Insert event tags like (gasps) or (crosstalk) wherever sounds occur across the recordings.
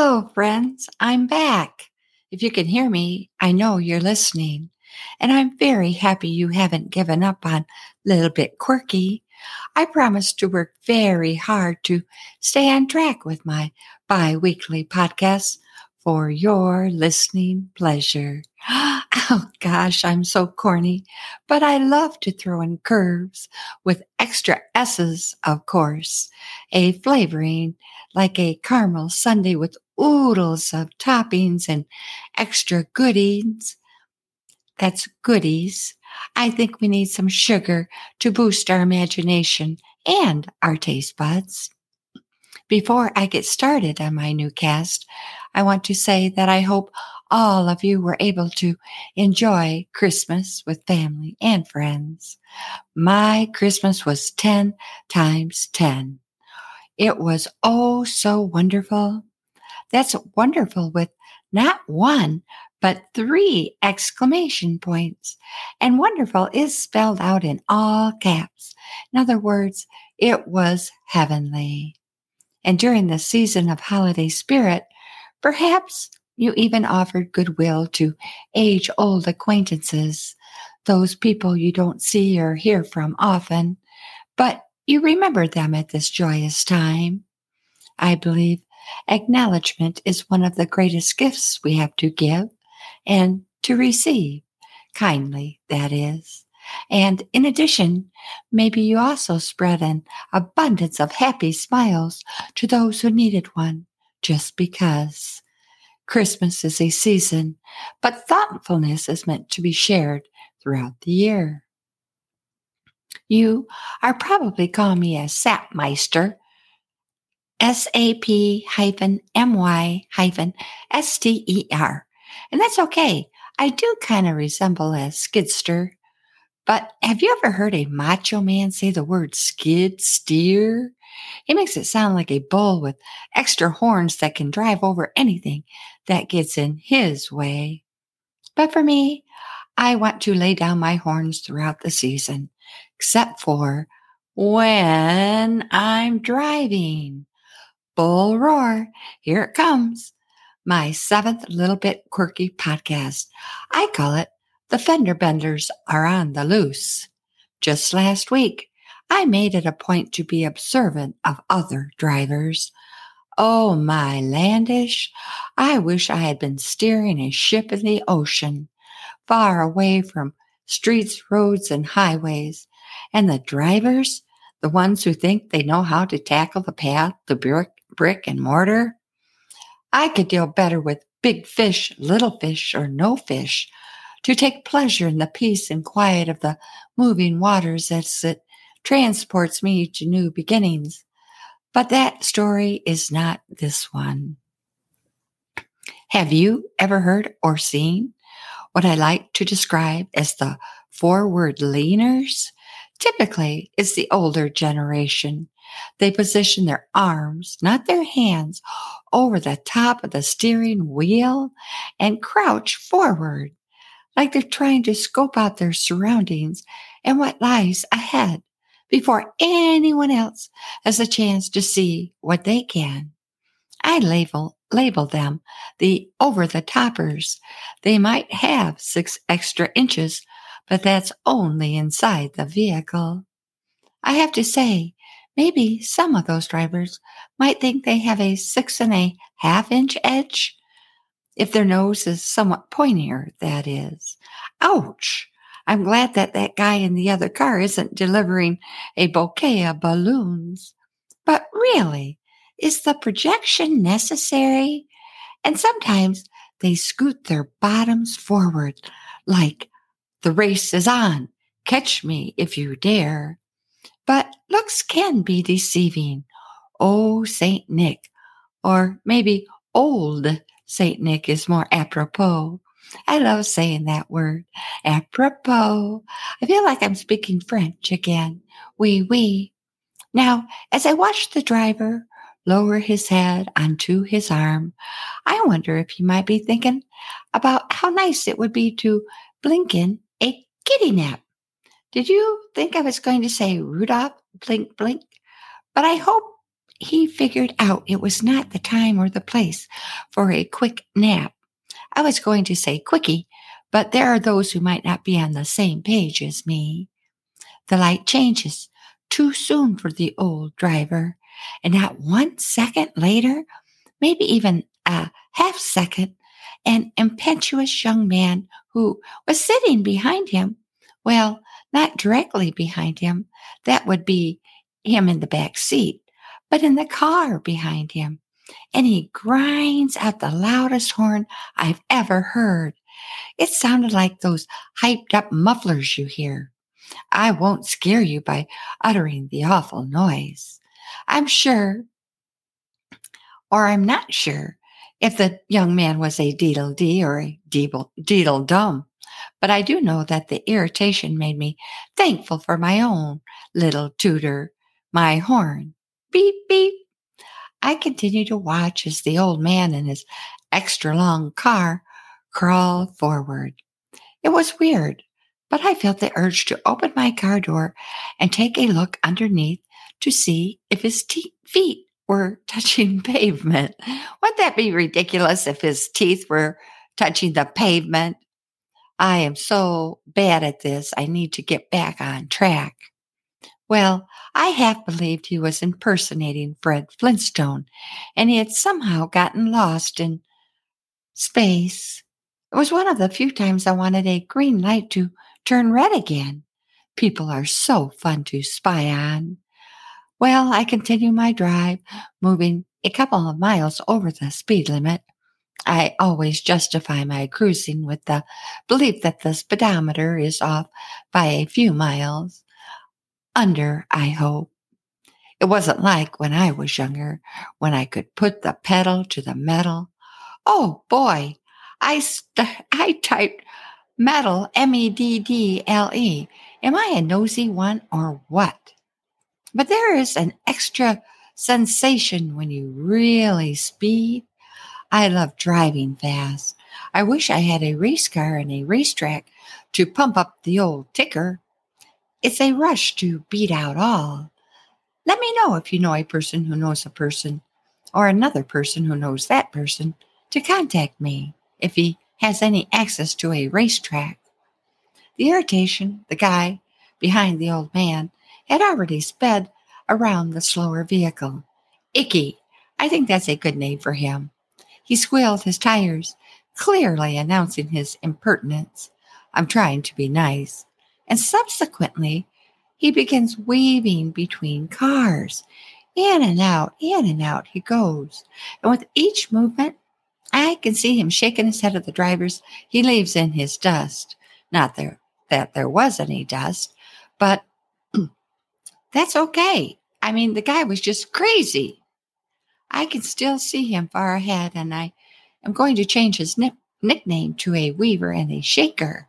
Hello, friends. I'm back. If you can hear me, I know you're listening. And I'm very happy you haven't given up on Little Bit Quirky. I promise to work very hard to stay on track with my bi weekly podcasts for your listening pleasure. (gasps) (laughs) Oh gosh, I'm so corny, but I love to throw in curves with extra S's, of course, a flavoring like a caramel sundae with oodles of toppings and extra goodies. That's goodies. I think we need some sugar to boost our imagination and our taste buds. Before I get started on my new cast, I want to say that I hope all of you were able to enjoy Christmas with family and friends. My Christmas was 10 times 10. It was oh so wonderful. That's wonderful with not one, but three exclamation points. And wonderful is spelled out in all caps. In other words, it was heavenly. And during the season of holiday spirit, perhaps you even offered goodwill to age old acquaintances, those people you don't see or hear from often, but you remember them at this joyous time. I believe acknowledgement is one of the greatest gifts we have to give and to receive, kindly, that is. And in addition, maybe you also spread an abundance of happy smiles to those who needed one just because. Christmas is a season, but thoughtfulness is meant to be shared throughout the year. You are probably calling me a sapmeister, S-A-P hyphen M-Y hyphen S-T-E-R. And that's okay. I do kind of resemble a skidster. But have you ever heard a macho man say the word skid steer? He makes it sound like a bull with extra horns that can drive over anything that gets in his way. But for me, I want to lay down my horns throughout the season, except for when I'm driving. Bull roar, here it comes my seventh little bit quirky podcast. I call it The Fender Benders Are on the Loose. Just last week, I made it a point to be observant of other drivers. Oh, my landish. I wish I had been steering a ship in the ocean, far away from streets, roads, and highways. And the drivers, the ones who think they know how to tackle the path, the brick, brick and mortar, I could deal better with big fish, little fish, or no fish, to take pleasure in the peace and quiet of the moving waters as it transports me to new beginnings. But that story is not this one. Have you ever heard or seen what I like to describe as the forward leaners? Typically, it's the older generation they position their arms, not their hands, over the top of the steering wheel and crouch forward like they're trying to scope out their surroundings and what lies ahead before anyone else has a chance to see what they can. I label label them the over the toppers. They might have six extra inches, but that's only inside the vehicle. I have to say, Maybe some of those drivers might think they have a six and a half inch edge. If their nose is somewhat pointier, that is. Ouch! I'm glad that that guy in the other car isn't delivering a bouquet of balloons. But really, is the projection necessary? And sometimes they scoot their bottoms forward like the race is on. Catch me if you dare. But looks can be deceiving. Oh, Saint Nick, or maybe old Saint Nick is more apropos. I love saying that word, apropos. I feel like I'm speaking French again. Oui, oui. Now, as I watch the driver lower his head onto his arm, I wonder if he might be thinking about how nice it would be to blink in a kitty nap. Did you think I was going to say Rudolph, blink, blink? But I hope he figured out it was not the time or the place for a quick nap. I was going to say quickie, but there are those who might not be on the same page as me. The light changes too soon for the old driver, and not one second later, maybe even a half second, an impetuous young man who was sitting behind him, well, not directly behind him, that would be him in the back seat, but in the car behind him. And he grinds out the loudest horn I've ever heard. It sounded like those hyped up mufflers you hear. I won't scare you by uttering the awful noise. I'm sure, or I'm not sure, if the young man was a deedle dee or a deedle dum, but I do know that the irritation made me thankful for my own little tooter, my horn. Beep, beep. I continued to watch as the old man in his extra long car crawled forward. It was weird, but I felt the urge to open my car door and take a look underneath to see if his te- feet were (laughs) touching pavement. Wouldn't that be ridiculous if his teeth were touching the pavement? I am so bad at this, I need to get back on track. Well, I half believed he was impersonating Fred Flintstone, and he had somehow gotten lost in space. It was one of the few times I wanted a green light to turn red again. People are so fun to spy on. Well, I continue my drive, moving a couple of miles over the speed limit. I always justify my cruising with the belief that the speedometer is off by a few miles under, I hope. It wasn't like when I was younger, when I could put the pedal to the metal. Oh boy, I, st- I typed metal, M E D D L E. Am I a nosy one or what? But there is an extra sensation when you really speed. I love driving fast. I wish I had a race car and a racetrack to pump up the old ticker. It's a rush to beat out all. Let me know if you know a person who knows a person or another person who knows that person to contact me if he has any access to a racetrack. The irritation, the guy behind the old man, had already sped around the slower vehicle. Icky, I think that's a good name for him. He squealed his tires, clearly announcing his impertinence. I'm trying to be nice and subsequently he begins weaving between cars. In and out, in and out he goes. And with each movement, I can see him shaking his head at the drivers. He leaves in his dust. Not there that there was any dust, but (clears throat) that's okay. I mean, the guy was just crazy. I can still see him far ahead, and I am going to change his nickname to a weaver and a shaker.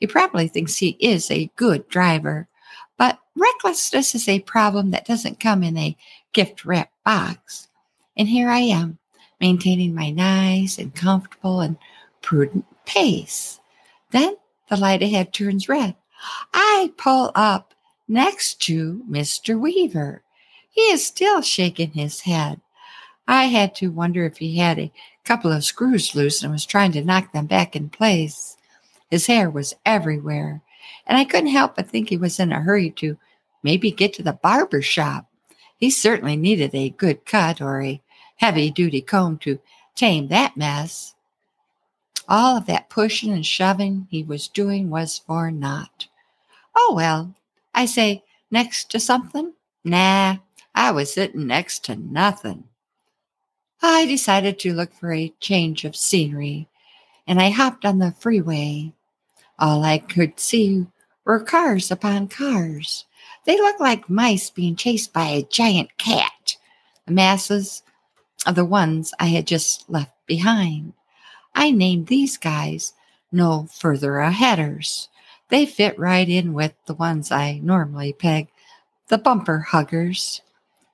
He probably thinks he is a good driver, but recklessness is a problem that doesn't come in a gift wrap box. And here I am, maintaining my nice and comfortable and prudent pace. Then the light ahead turns red. I pull up next to Mr. Weaver. He is still shaking his head. I had to wonder if he had a couple of screws loose and was trying to knock them back in place. His hair was everywhere, and I couldn't help but think he was in a hurry to maybe get to the barber shop. He certainly needed a good cut or a heavy duty comb to tame that mess. All of that pushing and shoving he was doing was for naught. Oh, well, I say, next to something? Nah, I was sitting next to nothing. I decided to look for a change of scenery, and I hopped on the freeway. All I could see were cars upon cars. They looked like mice being chased by a giant cat. The masses of the ones I had just left behind. I named these guys no further aheaders. They fit right in with the ones I normally peg, the bumper huggers.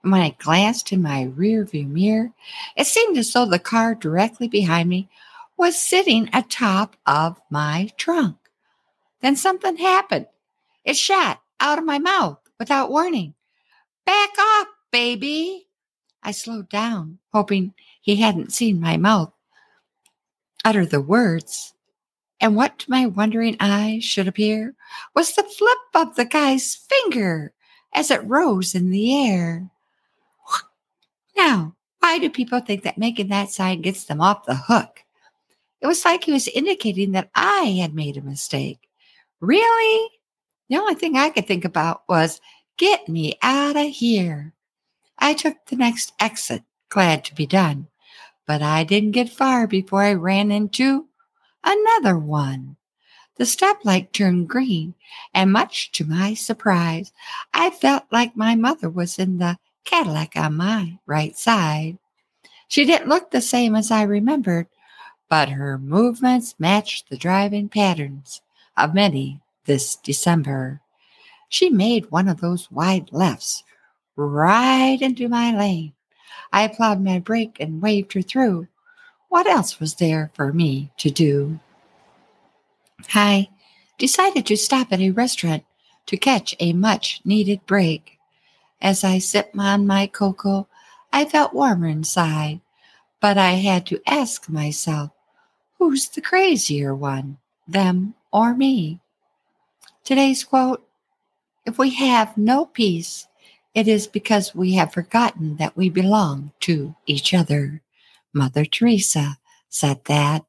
When I glanced in my rearview mirror, it seemed as though the car directly behind me was sitting atop of my trunk. Then something happened. It shot out of my mouth without warning. Back off, baby. I slowed down, hoping he hadn't seen my mouth utter the words. And what to my wondering eyes should appear was the flip of the guy's finger as it rose in the air. Now, why do people think that making that sign gets them off the hook? It was like he was indicating that I had made a mistake. Really? The only thing I could think about was, get me out of here. I took the next exit, glad to be done, but I didn't get far before I ran into another one. The stoplight turned green, and much to my surprise, I felt like my mother was in the Cadillac on my right side. She didn't look the same as I remembered, but her movements matched the driving patterns of many this December. She made one of those wide lefts right into my lane. I applied my brake and waved her through. What else was there for me to do? I decided to stop at a restaurant to catch a much needed break. As I sipped on my cocoa, I felt warmer inside, but I had to ask myself, who's the crazier one, them or me? Today's quote If we have no peace, it is because we have forgotten that we belong to each other. Mother Teresa said that.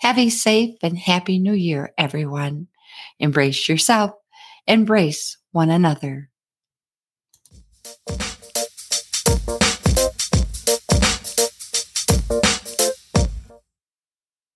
Have a safe and happy new year, everyone. Embrace yourself, embrace one another.